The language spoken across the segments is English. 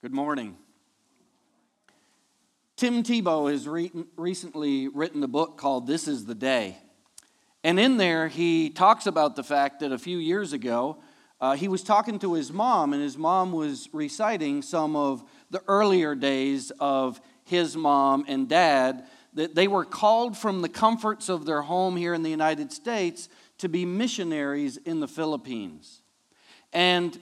Good morning. Tim Tebow has re- recently written a book called This is the Day. And in there, he talks about the fact that a few years ago, uh, he was talking to his mom, and his mom was reciting some of the earlier days of his mom and dad. That they were called from the comforts of their home here in the United States to be missionaries in the Philippines. And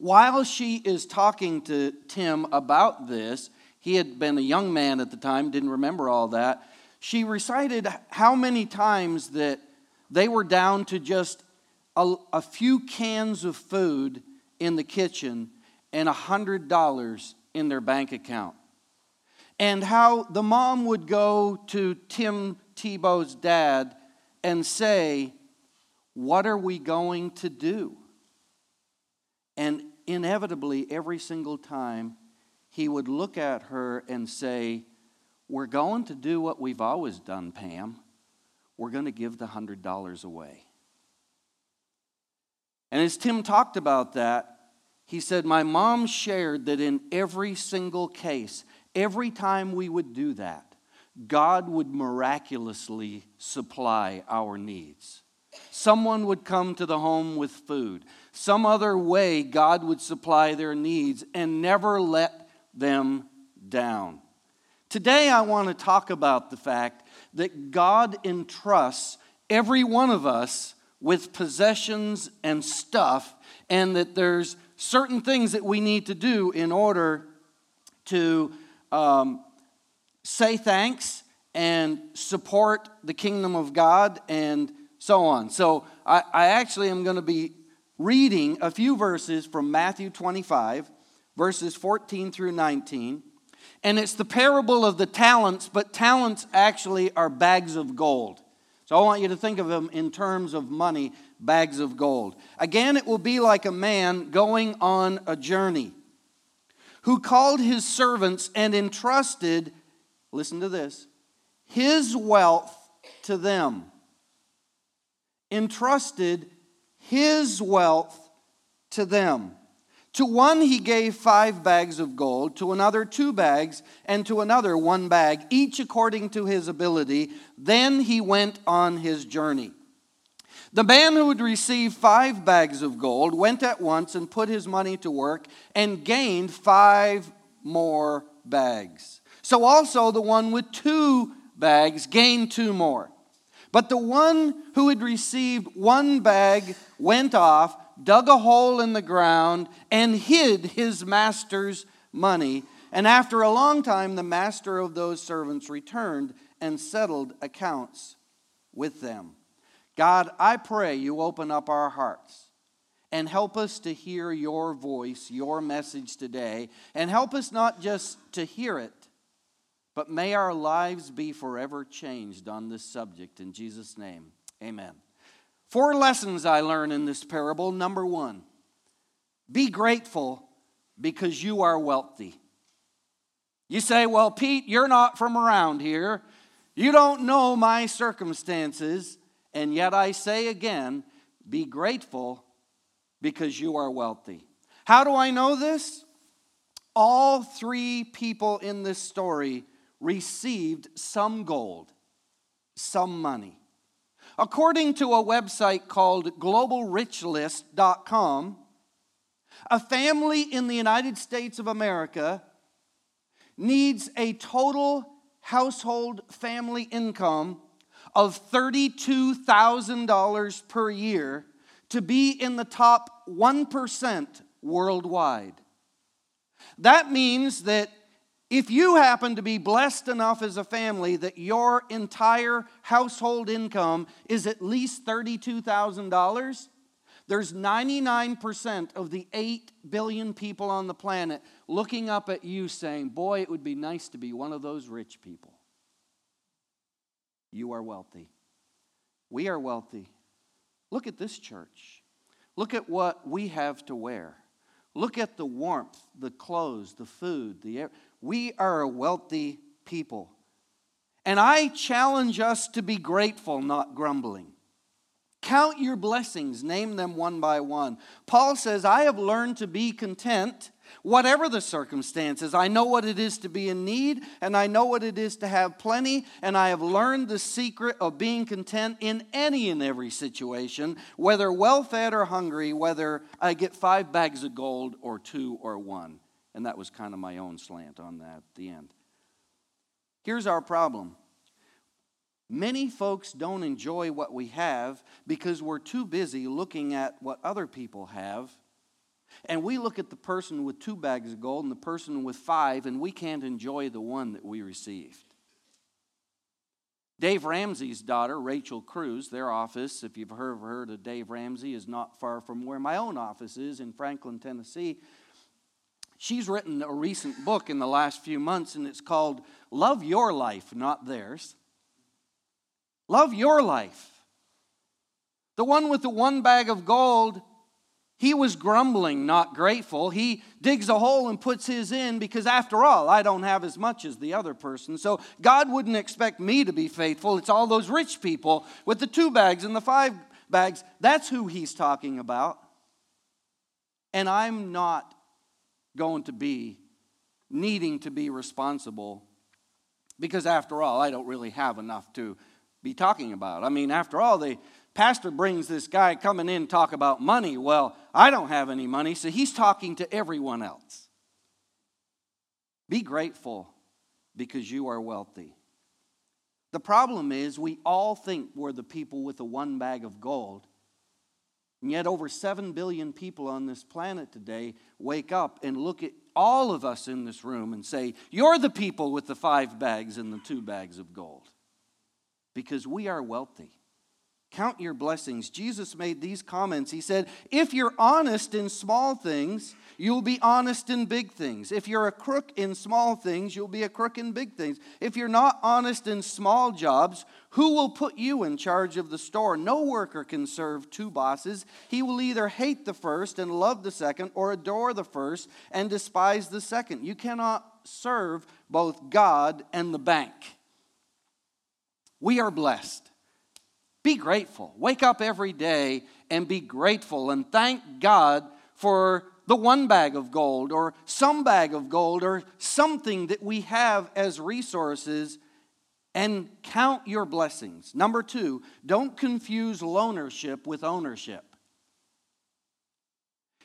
while she is talking to Tim about this, he had been a young man at the time, didn't remember all that. She recited how many times that they were down to just a, a few cans of food in the kitchen and a $100 in their bank account. And how the mom would go to Tim Tebow's dad and say, What are we going to do? And inevitably, every single time, he would look at her and say, We're going to do what we've always done, Pam. We're going to give the $100 away. And as Tim talked about that, he said, My mom shared that in every single case, every time we would do that, God would miraculously supply our needs. Someone would come to the home with food. Some other way, God would supply their needs and never let them down. Today, I want to talk about the fact that God entrusts every one of us with possessions and stuff, and that there's certain things that we need to do in order to um, say thanks and support the kingdom of God and so on. So I, I actually am going to be reading a few verses from Matthew 25, verses 14 through 19. And it's the parable of the talents, but talents actually are bags of gold. So I want you to think of them in terms of money, bags of gold. Again, it will be like a man going on a journey who called his servants and entrusted, listen to this, his wealth to them entrusted his wealth to them. To one he gave five bags of gold, to another two bags, and to another one bag, each according to his ability. Then he went on his journey. The man who had received five bags of gold went at once and put his money to work and gained five more bags. So also the one with two bags gained two more. But the one who had received one bag went off, dug a hole in the ground, and hid his master's money. And after a long time, the master of those servants returned and settled accounts with them. God, I pray you open up our hearts and help us to hear your voice, your message today, and help us not just to hear it, but may our lives be forever changed on this subject. In Jesus' name, amen. Four lessons I learn in this parable. Number one, be grateful because you are wealthy. You say, Well, Pete, you're not from around here. You don't know my circumstances. And yet I say again, be grateful because you are wealthy. How do I know this? All three people in this story received some gold, some money. According to a website called globalrichlist.com, a family in the United States of America needs a total household family income of $32,000 per year to be in the top 1% worldwide. That means that if you happen to be blessed enough as a family that your entire household income is at least $32,000, there's 99% of the 8 billion people on the planet looking up at you saying, Boy, it would be nice to be one of those rich people. You are wealthy. We are wealthy. Look at this church. Look at what we have to wear. Look at the warmth, the clothes, the food, the air. We are a wealthy people. And I challenge us to be grateful, not grumbling. Count your blessings, name them one by one. Paul says, I have learned to be content Whatever the circumstances, I know what it is to be in need, and I know what it is to have plenty, and I have learned the secret of being content in any and every situation, whether well fed or hungry, whether I get five bags of gold or two or one. And that was kind of my own slant on that at the end. Here's our problem many folks don't enjoy what we have because we're too busy looking at what other people have and we look at the person with two bags of gold and the person with five, and we can't enjoy the one that we received. Dave Ramsey's daughter, Rachel Cruz, their office, if you've heard, heard of Dave Ramsey, is not far from where my own office is in Franklin, Tennessee. She's written a recent book in the last few months, and it's called Love Your Life, Not Theirs. Love Your Life. The one with the one bag of gold he was grumbling, not grateful. He digs a hole and puts his in because, after all, I don't have as much as the other person. So God wouldn't expect me to be faithful. It's all those rich people with the two bags and the five bags. That's who he's talking about. And I'm not going to be needing to be responsible because, after all, I don't really have enough to be talking about. I mean, after all, the pastor brings this guy coming in talk about money. Well, I don't have any money, so he's talking to everyone else. Be grateful because you are wealthy. The problem is, we all think we're the people with the one bag of gold. And yet, over 7 billion people on this planet today wake up and look at all of us in this room and say, You're the people with the five bags and the two bags of gold. Because we are wealthy. Count your blessings. Jesus made these comments. He said, If you're honest in small things, you'll be honest in big things. If you're a crook in small things, you'll be a crook in big things. If you're not honest in small jobs, who will put you in charge of the store? No worker can serve two bosses. He will either hate the first and love the second, or adore the first and despise the second. You cannot serve both God and the bank. We are blessed. Be grateful. Wake up every day and be grateful and thank God for the one bag of gold or some bag of gold or something that we have as resources and count your blessings. Number two, don't confuse loanership with ownership.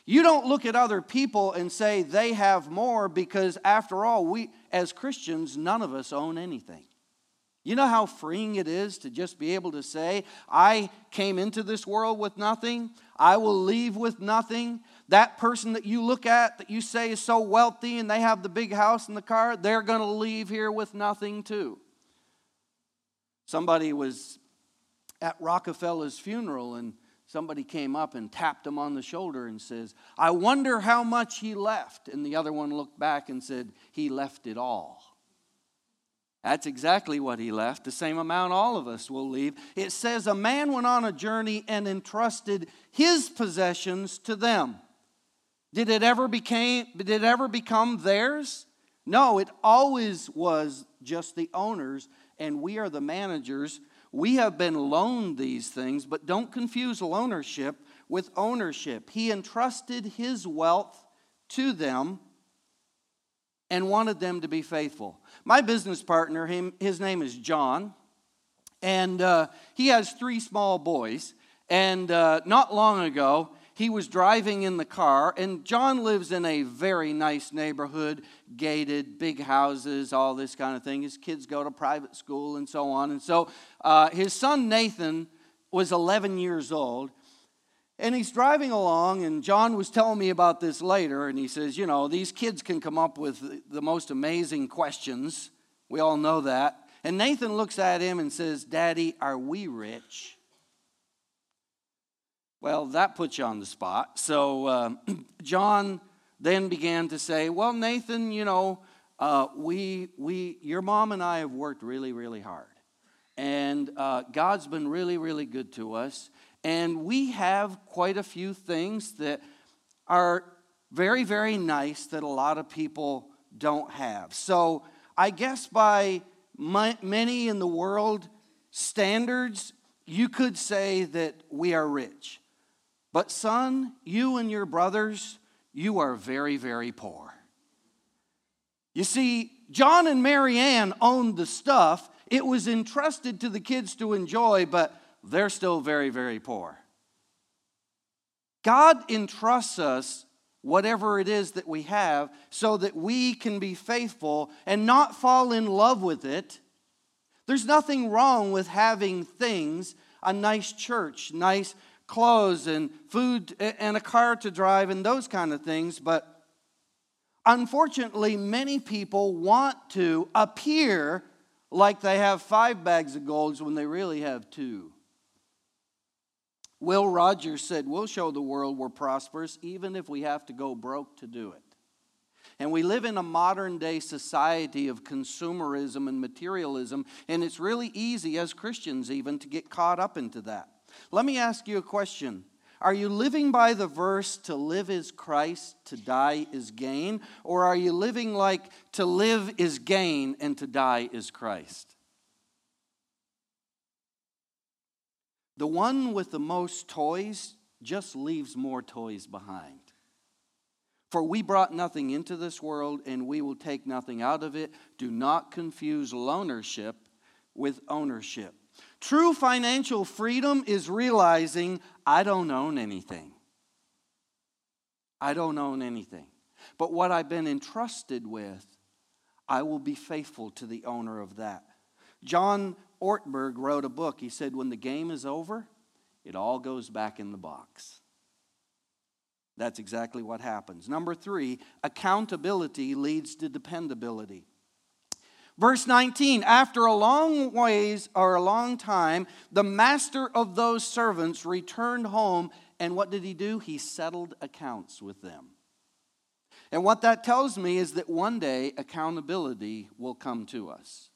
You don't look at other people and say they have more because, after all, we as Christians, none of us own anything. You know how freeing it is to just be able to say, I came into this world with nothing, I will leave with nothing. That person that you look at that you say is so wealthy and they have the big house and the car, they're going to leave here with nothing too. Somebody was at Rockefeller's funeral and somebody came up and tapped him on the shoulder and says, I wonder how much he left. And the other one looked back and said, He left it all. That's exactly what he left, the same amount all of us will leave. It says, A man went on a journey and entrusted his possessions to them. Did it ever, became, did it ever become theirs? No, it always was just the owners, and we are the managers. We have been loaned these things, but don't confuse loanership with ownership. He entrusted his wealth to them and wanted them to be faithful. My business partner, him, his name is John, and uh, he has three small boys. And uh, not long ago, he was driving in the car, and John lives in a very nice neighborhood, gated, big houses, all this kind of thing. His kids go to private school and so on. And so uh, his son Nathan was 11 years old, and he's driving along, and John was telling me about this later, and he says, You know, these kids can come up with the most amazing questions. We all know that. And Nathan looks at him and says, Daddy, are we rich? Well, that puts you on the spot. So uh, John then began to say, Well, Nathan, you know, uh, we, we, your mom and I have worked really, really hard. And uh, God's been really, really good to us. And we have quite a few things that are very, very nice that a lot of people don't have. So I guess by my, many in the world standards, you could say that we are rich. But, son, you and your brothers, you are very, very poor. You see, John and Mary Ann owned the stuff. It was entrusted to the kids to enjoy, but they're still very, very poor. God entrusts us whatever it is that we have so that we can be faithful and not fall in love with it. There's nothing wrong with having things, a nice church, nice clothes and food and a car to drive and those kind of things, but unfortunately, many people want to appear like they have five bags of golds when they really have two. Will Rogers said, We'll show the world we're prosperous even if we have to go broke to do it. And we live in a modern day society of consumerism and materialism, and it's really easy as Christians even to get caught up into that. Let me ask you a question. Are you living by the verse, to live is Christ, to die is gain? Or are you living like to live is gain and to die is Christ? The one with the most toys just leaves more toys behind. For we brought nothing into this world, and we will take nothing out of it. Do not confuse loanership with ownership. True financial freedom is realizing I don't own anything. I don't own anything. But what I've been entrusted with, I will be faithful to the owner of that. John Ortberg wrote a book. He said, When the game is over, it all goes back in the box. That's exactly what happens. Number three, accountability leads to dependability. Verse 19, after a long ways or a long time, the master of those servants returned home, and what did he do? He settled accounts with them. And what that tells me is that one day accountability will come to us.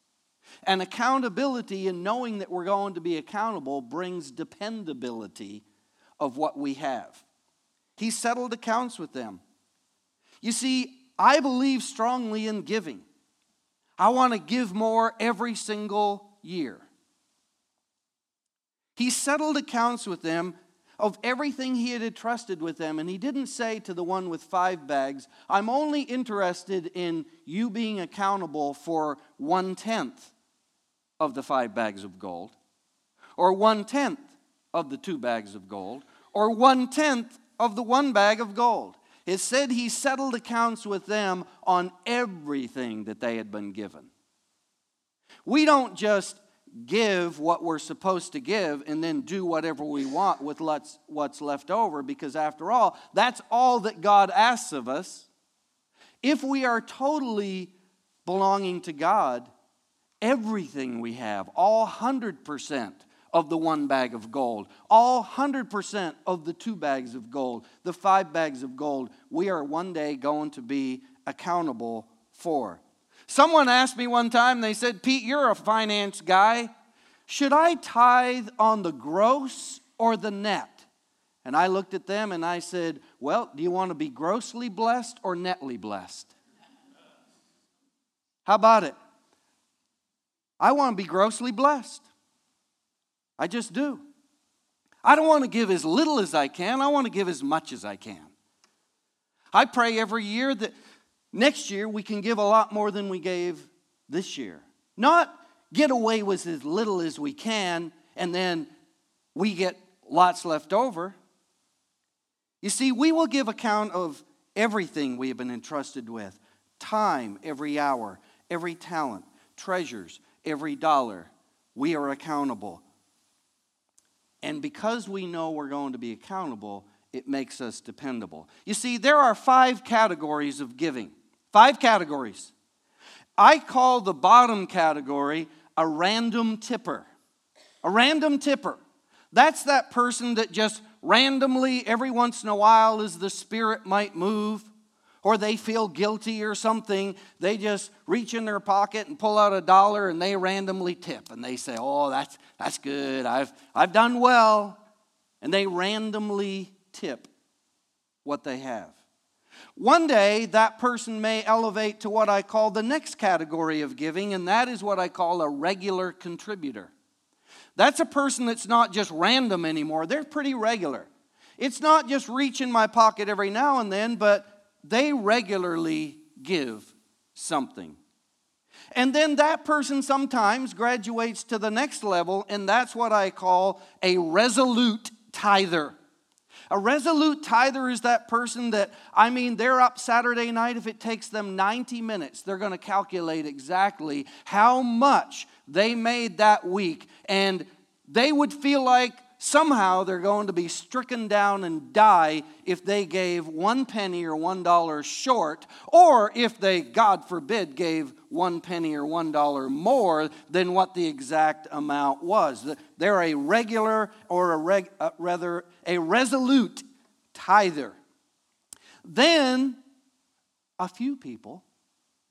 And accountability and knowing that we're going to be accountable brings dependability of what we have. He settled accounts with them. You see, I believe strongly in giving. I want to give more every single year. He settled accounts with them of everything he had entrusted with them, and he didn't say to the one with five bags, I'm only interested in you being accountable for one tenth of the five bags of gold, or one tenth of the two bags of gold, or one tenth of the one bag of gold. It said he settled accounts with them on everything that they had been given. We don't just give what we're supposed to give and then do whatever we want with what's left over because, after all, that's all that God asks of us. If we are totally belonging to God, everything we have, all 100%, of the one bag of gold, all 100% of the two bags of gold, the five bags of gold, we are one day going to be accountable for. Someone asked me one time, they said, Pete, you're a finance guy. Should I tithe on the gross or the net? And I looked at them and I said, Well, do you want to be grossly blessed or netly blessed? How about it? I want to be grossly blessed. I just do. I don't want to give as little as I can, I want to give as much as I can. I pray every year that next year we can give a lot more than we gave this year. Not get away with as little as we can and then we get lots left over. You see, we will give account of everything we have been entrusted with time, every hour, every talent, treasures, every dollar. We are accountable. And because we know we're going to be accountable, it makes us dependable. You see, there are five categories of giving. Five categories. I call the bottom category a random tipper. A random tipper. That's that person that just randomly, every once in a while, as the Spirit might move, or they feel guilty or something, they just reach in their pocket and pull out a dollar and they randomly tip. And they say, Oh, that's, that's good. I've, I've done well. And they randomly tip what they have. One day, that person may elevate to what I call the next category of giving, and that is what I call a regular contributor. That's a person that's not just random anymore, they're pretty regular. It's not just reach in my pocket every now and then, but they regularly give something. And then that person sometimes graduates to the next level, and that's what I call a resolute tither. A resolute tither is that person that, I mean, they're up Saturday night. If it takes them 90 minutes, they're going to calculate exactly how much they made that week. And they would feel like somehow they're going to be stricken down and die if they gave one penny or one dollar short, or if they, God forbid, gave one penny or one dollar more than what the exact amount was. They're a regular or a reg, uh, rather a resolute tither. Then a few people,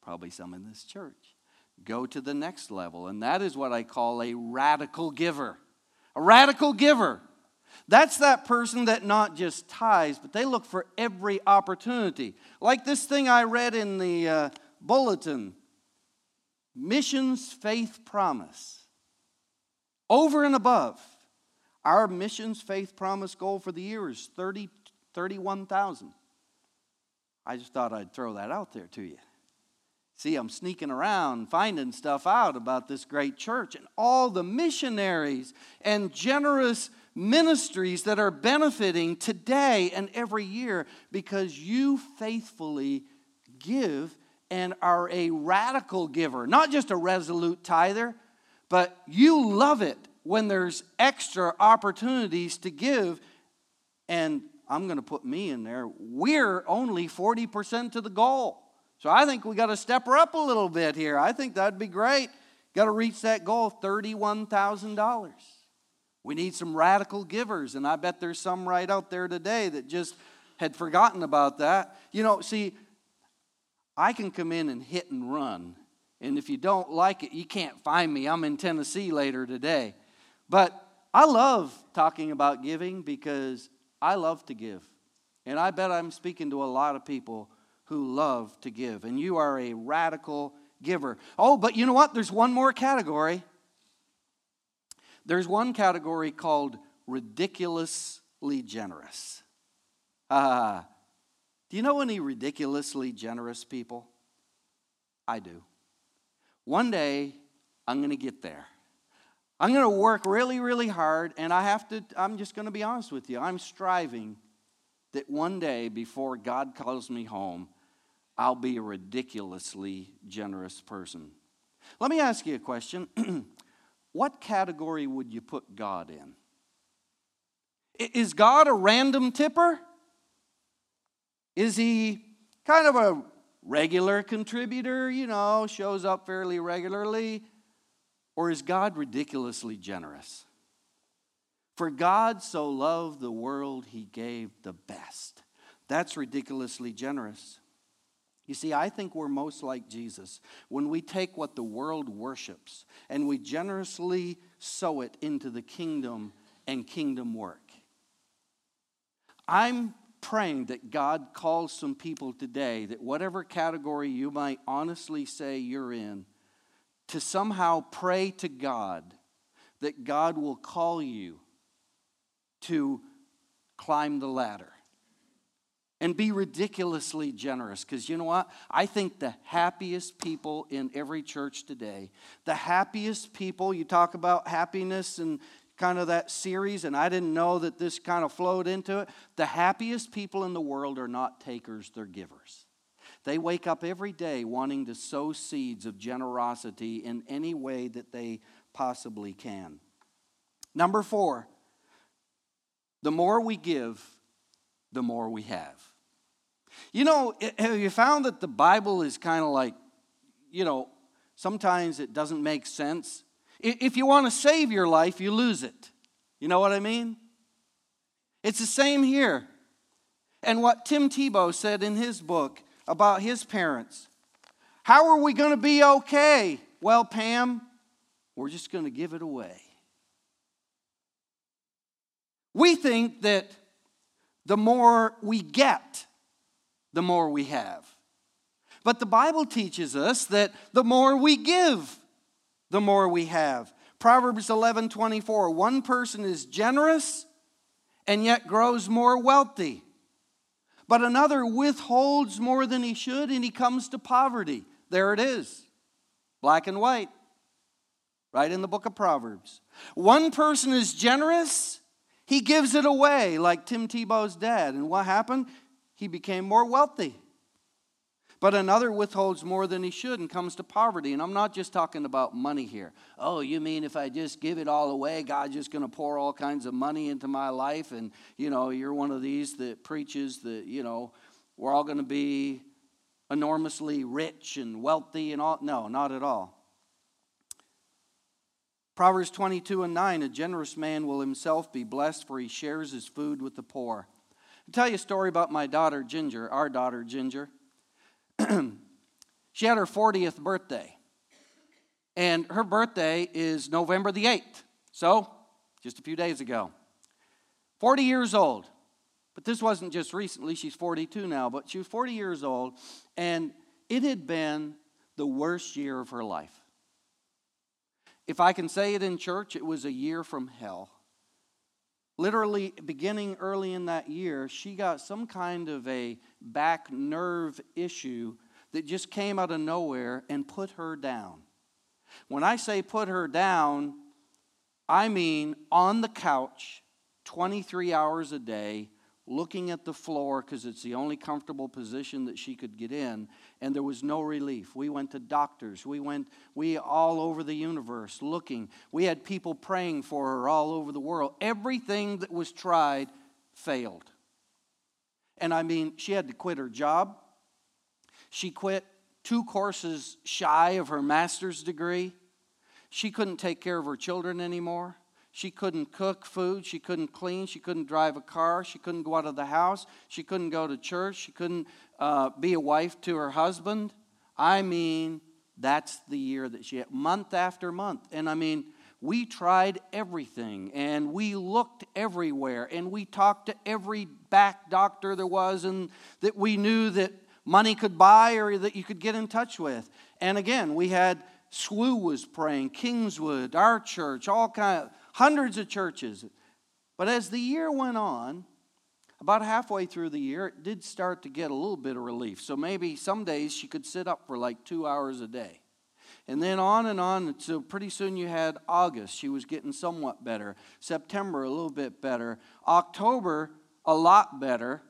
probably some in this church, go to the next level, and that is what I call a radical giver. A radical giver. That's that person that not just tithes, but they look for every opportunity. Like this thing I read in the uh, bulletin missions, faith, promise. Over and above, our missions, faith, promise goal for the year is 30, 31,000. I just thought I'd throw that out there to you. See, I'm sneaking around finding stuff out about this great church and all the missionaries and generous ministries that are benefiting today and every year because you faithfully give and are a radical giver, not just a resolute tither, but you love it when there's extra opportunities to give. And I'm going to put me in there. We're only 40% to the goal. So I think we got to step her up a little bit here. I think that'd be great. Got to reach that goal of $31,000. We need some radical givers, and I bet there's some right out there today that just had forgotten about that. You know, see, I can come in and hit and run, and if you don't like it, you can't find me. I'm in Tennessee later today. But I love talking about giving because I love to give. And I bet I'm speaking to a lot of people who love to give. And you are a radical giver. Oh, but you know what? There's one more category. There's one category called ridiculously generous. Uh, do you know any ridiculously generous people? I do. One day, I'm going to get there. I'm going to work really, really hard, and I have to, I'm just going to be honest with you. I'm striving that one day before God calls me home, I'll be a ridiculously generous person. Let me ask you a question. what category would you put God in? Is God a random tipper? Is he kind of a regular contributor, you know, shows up fairly regularly? Or is God ridiculously generous? For God so loved the world, he gave the best. That's ridiculously generous. You see, I think we're most like Jesus when we take what the world worships and we generously sow it into the kingdom and kingdom work. I'm praying that God calls some people today that whatever category you might honestly say you're in, to somehow pray to God that God will call you to climb the ladder and be ridiculously generous. Because you know what? I think the happiest people in every church today, the happiest people, you talk about happiness and kind of that series, and I didn't know that this kind of flowed into it. The happiest people in the world are not takers, they're givers. They wake up every day wanting to sow seeds of generosity in any way that they possibly can. Number four, the more we give, the more we have. You know, have you found that the Bible is kind of like, you know, sometimes it doesn't make sense? If you want to save your life, you lose it. You know what I mean? It's the same here. And what Tim Tebow said in his book about his parents how are we going to be okay? Well, Pam, we're just going to give it away. We think that the more we get, the more we have. But the Bible teaches us that the more we give, the more we have. Proverbs 11 24, one person is generous and yet grows more wealthy. But another withholds more than he should and he comes to poverty. There it is, black and white, right in the book of Proverbs. One person is generous, he gives it away, like Tim Tebow's dad. And what happened? He became more wealthy. But another withholds more than he should and comes to poverty. And I'm not just talking about money here. Oh, you mean if I just give it all away, God's just going to pour all kinds of money into my life? And, you know, you're one of these that preaches that, you know, we're all going to be enormously rich and wealthy and all. No, not at all. Proverbs 22 and 9 A generous man will himself be blessed, for he shares his food with the poor. I'll tell you a story about my daughter, Ginger, our daughter, Ginger. she had her 40th birthday. And her birthday is November the 8th. So, just a few days ago. 40 years old. But this wasn't just recently, she's 42 now, but she was 40 years old, and it had been the worst year of her life. If I can say it in church, it was a year from hell. Literally, beginning early in that year, she got some kind of a back nerve issue that just came out of nowhere and put her down. When I say put her down, I mean on the couch 23 hours a day, looking at the floor because it's the only comfortable position that she could get in and there was no relief. We went to doctors. We went we all over the universe looking. We had people praying for her all over the world. Everything that was tried failed. And i mean she had to quit her job. She quit two courses shy of her master's degree. She couldn't take care of her children anymore she couldn't cook food. She couldn't clean. She couldn't drive a car. She couldn't go out of the house. She couldn't go to church. She couldn't uh, be a wife to her husband. I mean, that's the year that she had, month after month. And I mean, we tried everything and we looked everywhere and we talked to every back doctor there was and that we knew that money could buy or that you could get in touch with. And again, we had SWU was praying, Kingswood, our church, all kind of hundreds of churches. But as the year went on, about halfway through the year, it did start to get a little bit of relief. So maybe some days she could sit up for like two hours a day. And then on and on, so pretty soon you had August, she was getting somewhat better. September, a little bit better. October, a lot better.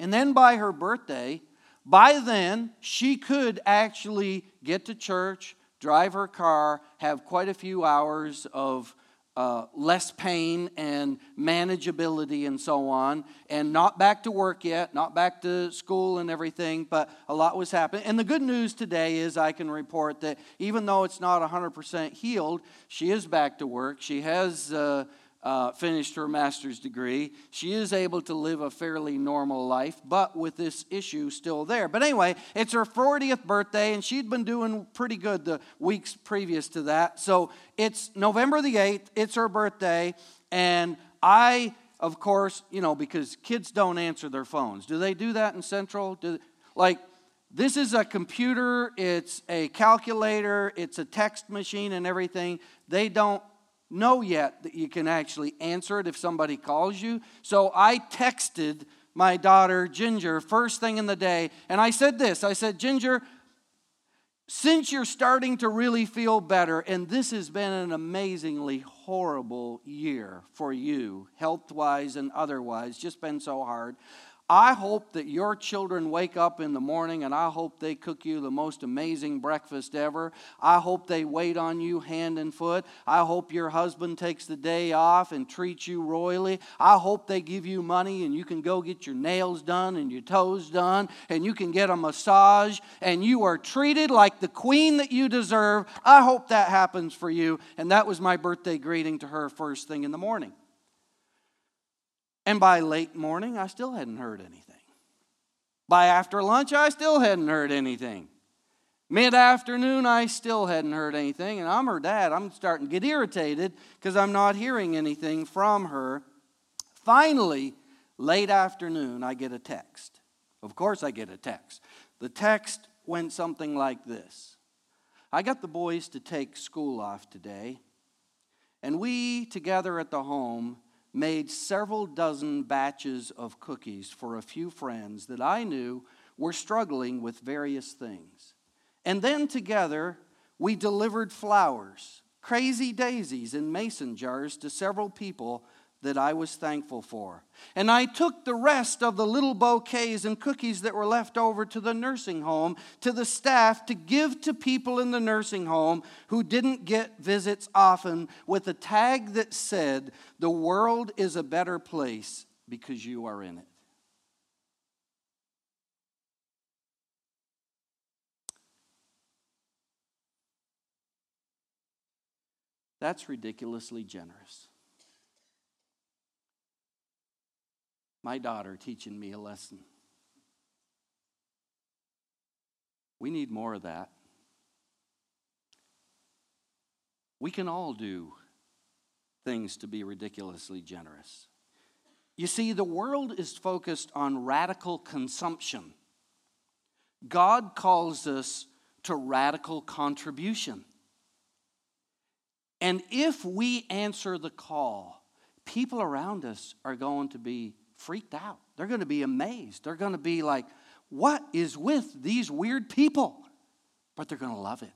And then by her birthday, by then, she could actually get to church, drive her car, have quite a few hours of uh, less pain and manageability and so on, and not back to work yet, not back to school and everything, but a lot was happening. And the good news today is I can report that even though it's not 100% healed, she is back to work. She has. Uh, uh, finished her master's degree. She is able to live a fairly normal life, but with this issue still there. But anyway, it's her 40th birthday, and she'd been doing pretty good the weeks previous to that. So it's November the 8th, it's her birthday, and I, of course, you know, because kids don't answer their phones. Do they do that in Central? Do, like, this is a computer, it's a calculator, it's a text machine, and everything. They don't know yet that you can actually answer it if somebody calls you. So I texted my daughter Ginger first thing in the day, and I said this I said, Ginger, since you're starting to really feel better, and this has been an amazingly horrible year for you, health wise and otherwise, just been so hard. I hope that your children wake up in the morning and I hope they cook you the most amazing breakfast ever. I hope they wait on you hand and foot. I hope your husband takes the day off and treats you royally. I hope they give you money and you can go get your nails done and your toes done and you can get a massage and you are treated like the queen that you deserve. I hope that happens for you. And that was my birthday greeting to her first thing in the morning. And by late morning, I still hadn't heard anything. By after lunch, I still hadn't heard anything. Mid afternoon, I still hadn't heard anything. And I'm her dad. I'm starting to get irritated because I'm not hearing anything from her. Finally, late afternoon, I get a text. Of course, I get a text. The text went something like this I got the boys to take school off today, and we together at the home made several dozen batches of cookies for a few friends that I knew were struggling with various things. And then together, we delivered flowers, crazy daisies in mason jars to several people that I was thankful for. And I took the rest of the little bouquets and cookies that were left over to the nursing home, to the staff, to give to people in the nursing home who didn't get visits often, with a tag that said, The world is a better place because you are in it. That's ridiculously generous. My daughter teaching me a lesson. We need more of that. We can all do things to be ridiculously generous. You see, the world is focused on radical consumption. God calls us to radical contribution. And if we answer the call, people around us are going to be freaked out. They're going to be amazed. They're going to be like, what is with these weird people? But they're going to love it.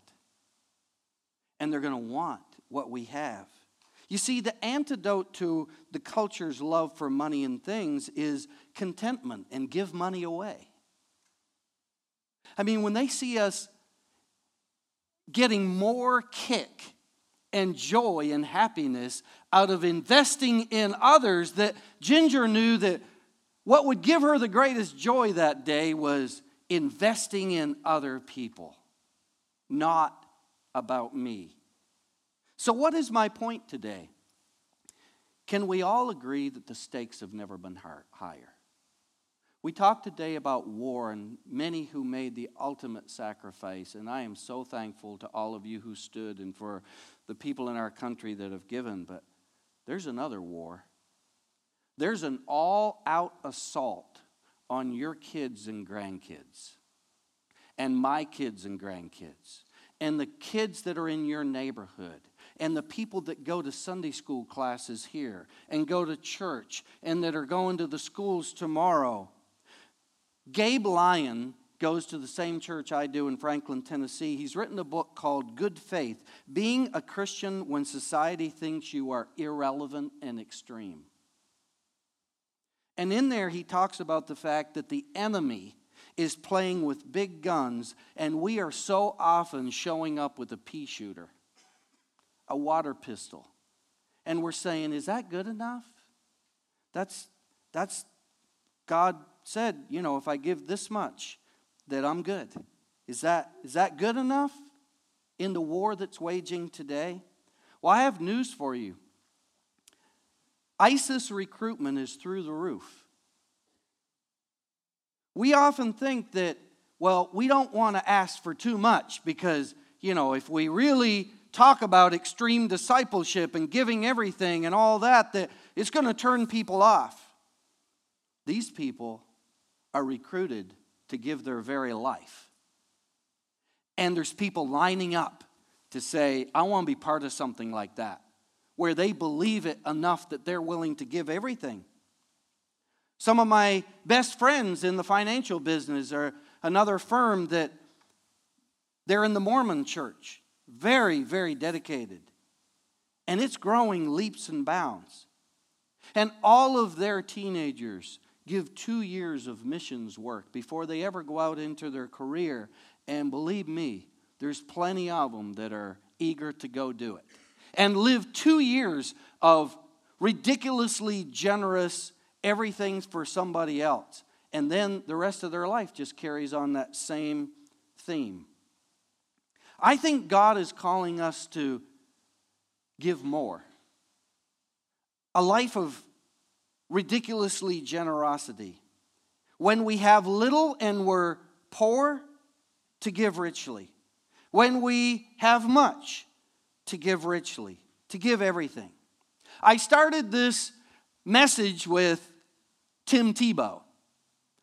And they're going to want what we have. You see, the antidote to the culture's love for money and things is contentment and give money away. I mean, when they see us getting more kick and joy and happiness out of investing in others that Ginger knew that what would give her the greatest joy that day was investing in other people, not about me. So, what is my point today? Can we all agree that the stakes have never been higher? We talked today about war and many who made the ultimate sacrifice, and I am so thankful to all of you who stood and for the people in our country that have given. But there's another war. There's an all out assault on your kids and grandkids, and my kids and grandkids, and the kids that are in your neighborhood, and the people that go to Sunday school classes here, and go to church, and that are going to the schools tomorrow Gabe Lyons goes to the same church I do in Franklin, Tennessee. He's written a book called Good Faith Being a Christian When Society Thinks You Are Irrelevant and Extreme. And in there, he talks about the fact that the enemy is playing with big guns, and we are so often showing up with a pea shooter, a water pistol. And we're saying, is that good enough? That's, that's God said, you know, if I give this much, that I'm good. Is that, is that good enough in the war that's waging today? Well, I have news for you. ISIS recruitment is through the roof. We often think that, well, we don't want to ask for too much because, you know, if we really talk about extreme discipleship and giving everything and all that, that it's going to turn people off. These people are recruited to give their very life. And there's people lining up to say, I want to be part of something like that, where they believe it enough that they're willing to give everything. Some of my best friends in the financial business are another firm that they're in the Mormon church, very, very dedicated. And it's growing leaps and bounds. And all of their teenagers give two years of missions work before they ever go out into their career. And believe me, there's plenty of them that are eager to go do it. And live two years of ridiculously generous everything's for somebody else. And then the rest of their life just carries on that same theme. I think God is calling us to give more. A life of ridiculously generosity. When we have little and we're poor, to give richly. When we have much, to give richly, to give everything. I started this message with Tim Tebow.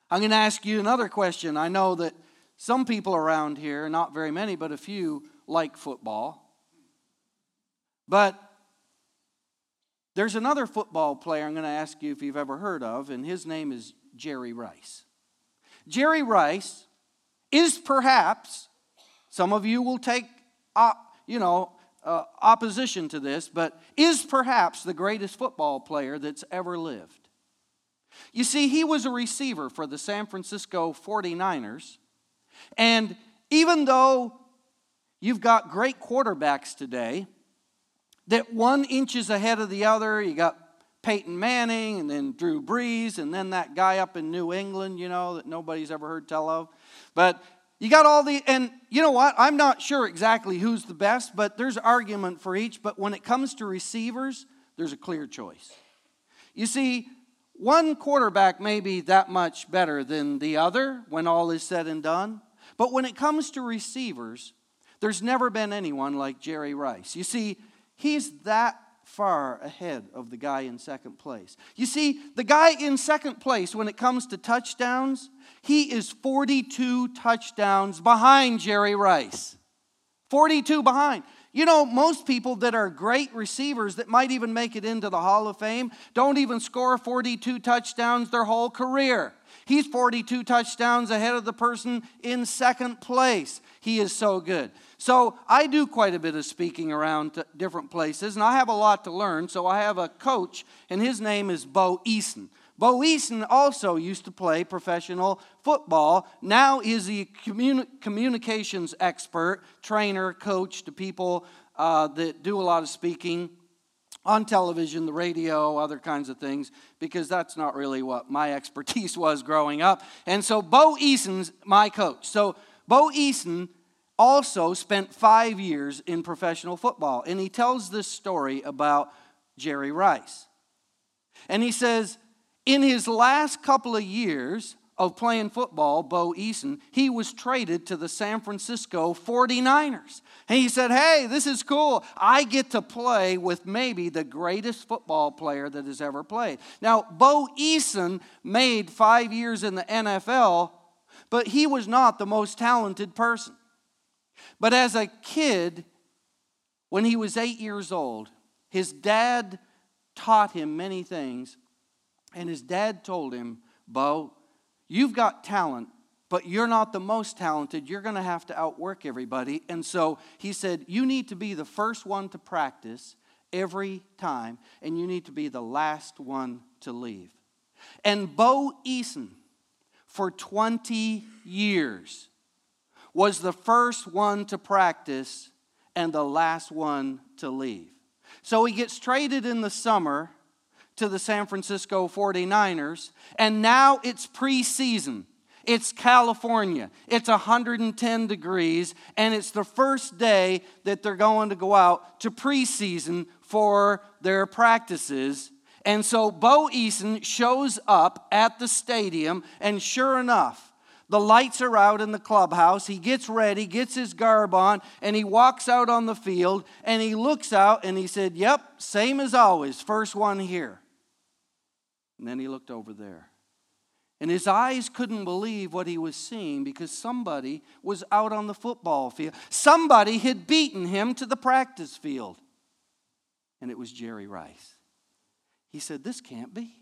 I'm going to ask you another question. I know that some people around here, not very many, but a few, like football. But There's another football player I'm going to ask you if you've ever heard of, and his name is Jerry Rice. Jerry Rice is perhaps, some of you will take, you know, uh, opposition to this, but is perhaps the greatest football player that's ever lived. You see, he was a receiver for the San Francisco 49ers, and even though you've got great quarterbacks today, that one inches ahead of the other, you got Peyton Manning and then Drew Brees and then that guy up in New England, you know, that nobody's ever heard tell of. But you got all the, and you know what? I'm not sure exactly who's the best, but there's argument for each. But when it comes to receivers, there's a clear choice. You see, one quarterback may be that much better than the other when all is said and done. But when it comes to receivers, there's never been anyone like Jerry Rice. You see, he's that far ahead of the guy in second place. You see, the guy in second place, when it comes to touchdowns, he is 42 touchdowns behind Jerry Rice. 42 behind. You know, most people that are great receivers that might even make it into the Hall of Fame don't even score 42 touchdowns their whole career. He's 42 touchdowns ahead of the person in second place. He is so good. So I do quite a bit of speaking around different places, and I have a lot to learn. So I have a coach, and his name is Bo Eason. Bo Eason also used to play professional football. Now is a communi- communications expert, trainer, coach to people uh, that do a lot of speaking on television, the radio, other kinds of things, because that's not really what my expertise was growing up. And so Bo Eason's my coach. So Bo Eason also spent five years in professional football. And he tells this story about Jerry Rice. And he says, in his last couple of years of playing football, Bo Eason, he was traded to the San Francisco 49ers. And he said, Hey, this is cool. I get to play with maybe the greatest football player that has ever played. Now, Bo Eason made five years in the NFL, but he was not the most talented person. But as a kid, when he was eight years old, his dad taught him many things. And his dad told him, Bo, you've got talent, but you're not the most talented. You're going to have to outwork everybody. And so he said, You need to be the first one to practice every time, and you need to be the last one to leave. And Bo Eason, for 20 years, was the first one to practice and the last one to leave. So he gets traded in the summer to the San Francisco 49ers, and now it's preseason. It's California. It's 110 degrees, and it's the first day that they're going to go out to preseason for their practices. And so Bo Eason shows up at the stadium, and sure enough, the lights are out in the clubhouse. He gets ready, gets his garb on, and he walks out on the field and he looks out and he said, Yep, same as always, first one here. And then he looked over there. And his eyes couldn't believe what he was seeing because somebody was out on the football field. Somebody had beaten him to the practice field. And it was Jerry Rice. He said, This can't be.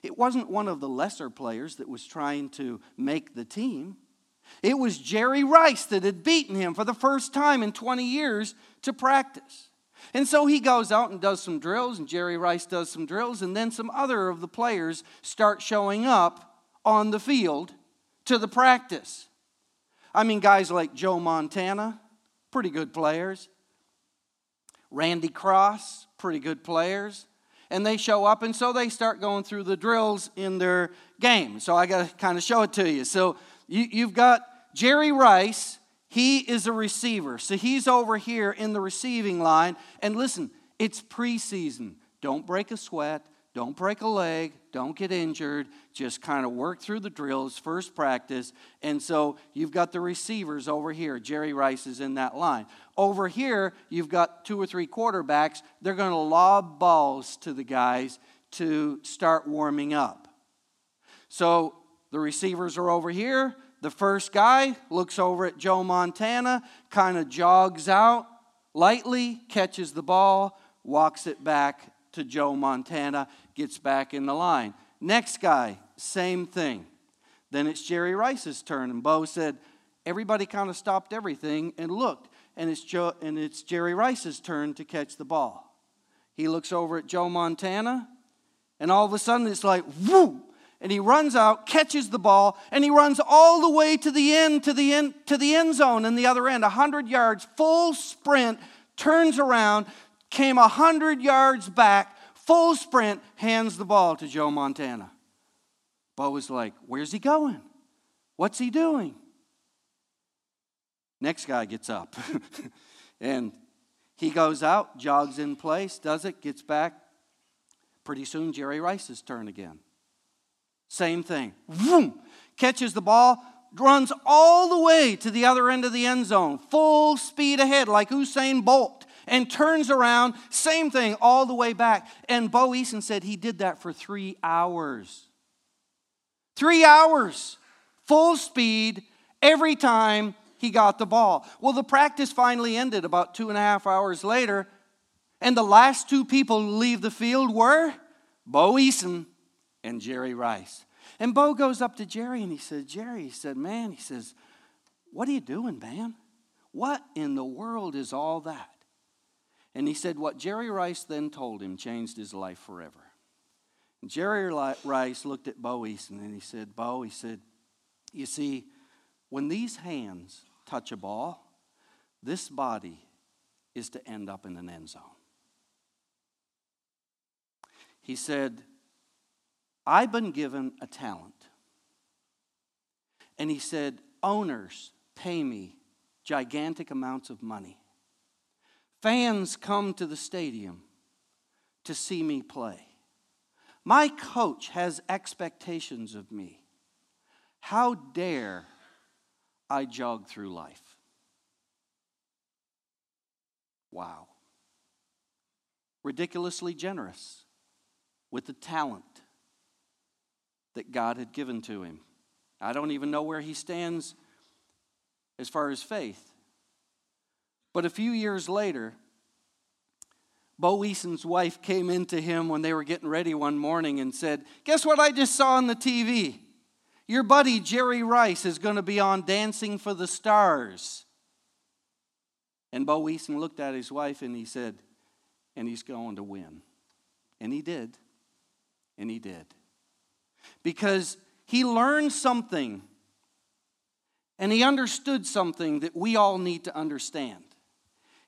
It wasn't one of the lesser players that was trying to make the team. It was Jerry Rice that had beaten him for the first time in 20 years to practice. And so he goes out and does some drills, and Jerry Rice does some drills, and then some other of the players start showing up on the field to the practice. I mean, guys like Joe Montana, pretty good players. Randy Cross, pretty good players and they show up, and so they start going through the drills in their game. So I got to kind of show it to you. So you, you've got Jerry Rice. He is a receiver. So he's over here in the receiving line. And listen, it's preseason. Don't break a sweat. Don't break a leg, don't get injured, just kind of work through the drills, first practice. And so you've got the receivers over here. Jerry Rice is in that line. Over here, you've got two or three quarterbacks. They're going to lob balls to the guys to start warming up. So the receivers are over here. The first guy looks over at Joe Montana, kind of jogs out lightly, catches the ball, walks it back to Joe Montana, gets back in the line. Next guy, same thing. Then it's Jerry Rice's turn, and Bo said, Everybody kind of stopped everything and looked, and it's, Joe, and it's Jerry Rice's turn to catch the ball. He looks over at Joe Montana, and all of a sudden it's like, whoo! And he runs out, catches the ball, and he runs all the way to the end, to the end, to the end zone in the other end, 100 yards, full sprint, turns around, came 100 yards back, full sprint, hands the ball to Joe Montana. Bo was like, Where's he going? What's he doing? Next guy gets up. and he goes out, jogs in place, does it, gets back. Pretty soon, Jerry Rice's turn again. Same thing. Vroom, catches the ball, runs all the way to the other end of the end zone, full speed ahead, like Usain Bolt, and turns around, same thing, all the way back. And Bo Eason said he did that for three hours. Three hours, full speed, every time he got the ball. Well, the practice finally ended about two and a half hours later, and the last two people to leave the field were Bo Eason and Jerry Rice. And Bo goes up to Jerry and he said, Jerry, he said, man, he says, what are you doing, man? What in the world is all that? And he said, what Jerry Rice then told him changed his life forever. And Jerry Rice looked at Bo Eason and he said, Bo, he said, you see, when these hands touch a ball, this body is to end up in an end zone. He said, I've been given a talent. And he said, Owners pay me gigantic amounts of money. Fans come to the stadium to see me play. My coach has expectations of me. How dare I jog through life. Wow. Ridiculously generous with the talent that God had given to him. I don't even know where he stands as far as faith. But a few years later, Bo Eason's wife came into him when they were getting ready one morning and said, Guess what I just saw on the TV? Your buddy Jerry Rice is going to be on Dancing for the Stars. And Bo Eason looked at his wife and he said, and he's going to win. And he did. And he did. Because he learned something and he understood something that we all need to understand.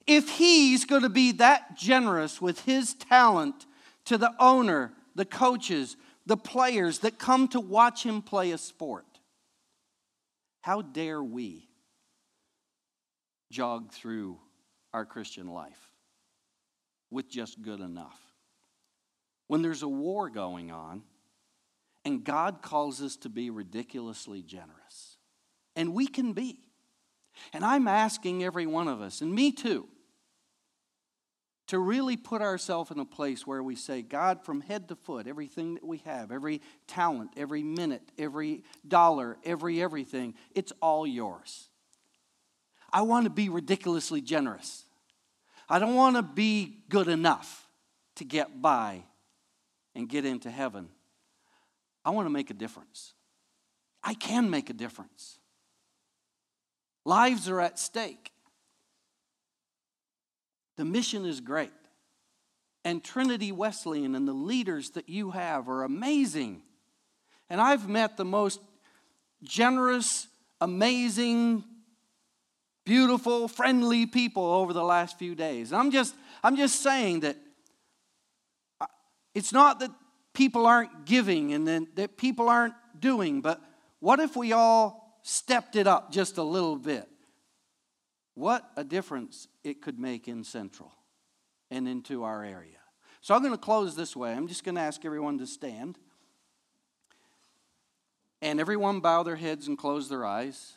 If he's going to be that generous with his talent to the owner, the coaches, the players that come to watch him play a sport. How dare we jog through our Christian life with just good enough? When there's a war going on, and God calls us to be ridiculously generous, and we can be. And I'm asking every one of us, and me too, to really put ourselves in a place where we say, God, from head to foot, everything that we have, every talent, every minute, every dollar, every everything, it's all yours. I want to be ridiculously generous. I don't want to be good enough to get by and get into heaven. I want to make a difference. I can make a difference. Lives are at stake. The mission is great. And Trinity Wesleyan and the leaders that you have are amazing. And I've met the most generous, amazing, beautiful, friendly people over the last few days. I'm just, I'm just saying that uh, it's not that people aren't giving and that, that people aren't doing, but what if we all stepped it up just a little bit? What a difference it could make in Central and into our area. So I'm going to close this way. I'm just going to ask everyone to stand. And everyone bow their heads and close their eyes.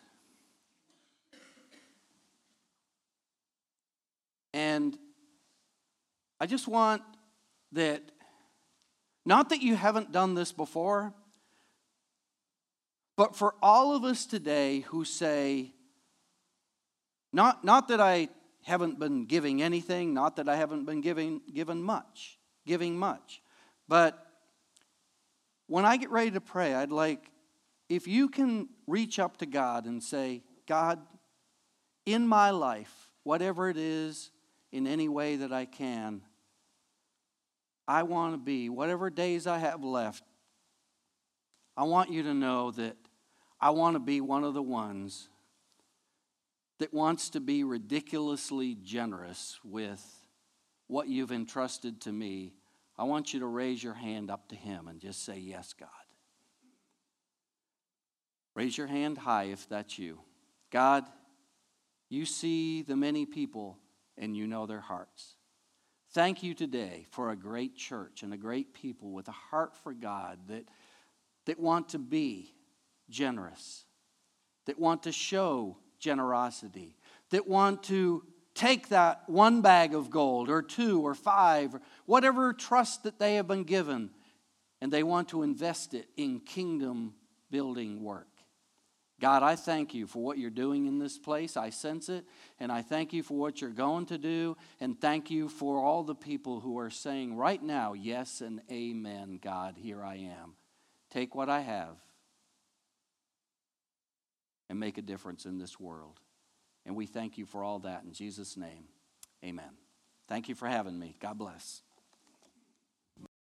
And I just want that, not that you haven't done this before, but for all of us today who say, not, not that I haven't been giving anything, not that I haven't been giving given much. giving much. But when I get ready to pray, I'd like, if you can reach up to God and say, God, in my life, whatever it is, in any way that I can, I want to be, whatever days I have left, I want you to know that I want to be one of the ones that wants to be ridiculously generous with what you've entrusted to me. I want you to raise your hand up to Him and just say, Yes, God. Raise your hand high if that's you. God, you see the many people and you know their hearts. Thank you today for a great church and a great people with a heart for God that, that want to be generous, that want to show generosity, that want to take that one bag of gold or two or five, or whatever trust that they have been given, and they want to invest it in kingdom building work. God, I thank you for what you're doing in this place. I sense it. And I thank you for what you're going to do. And thank you for all the people who are saying right now, yes and amen, God, here I am. Take what I have and make a difference in this world. And we thank you for all that in Jesus' name. Amen. Thank you for having me. God bless.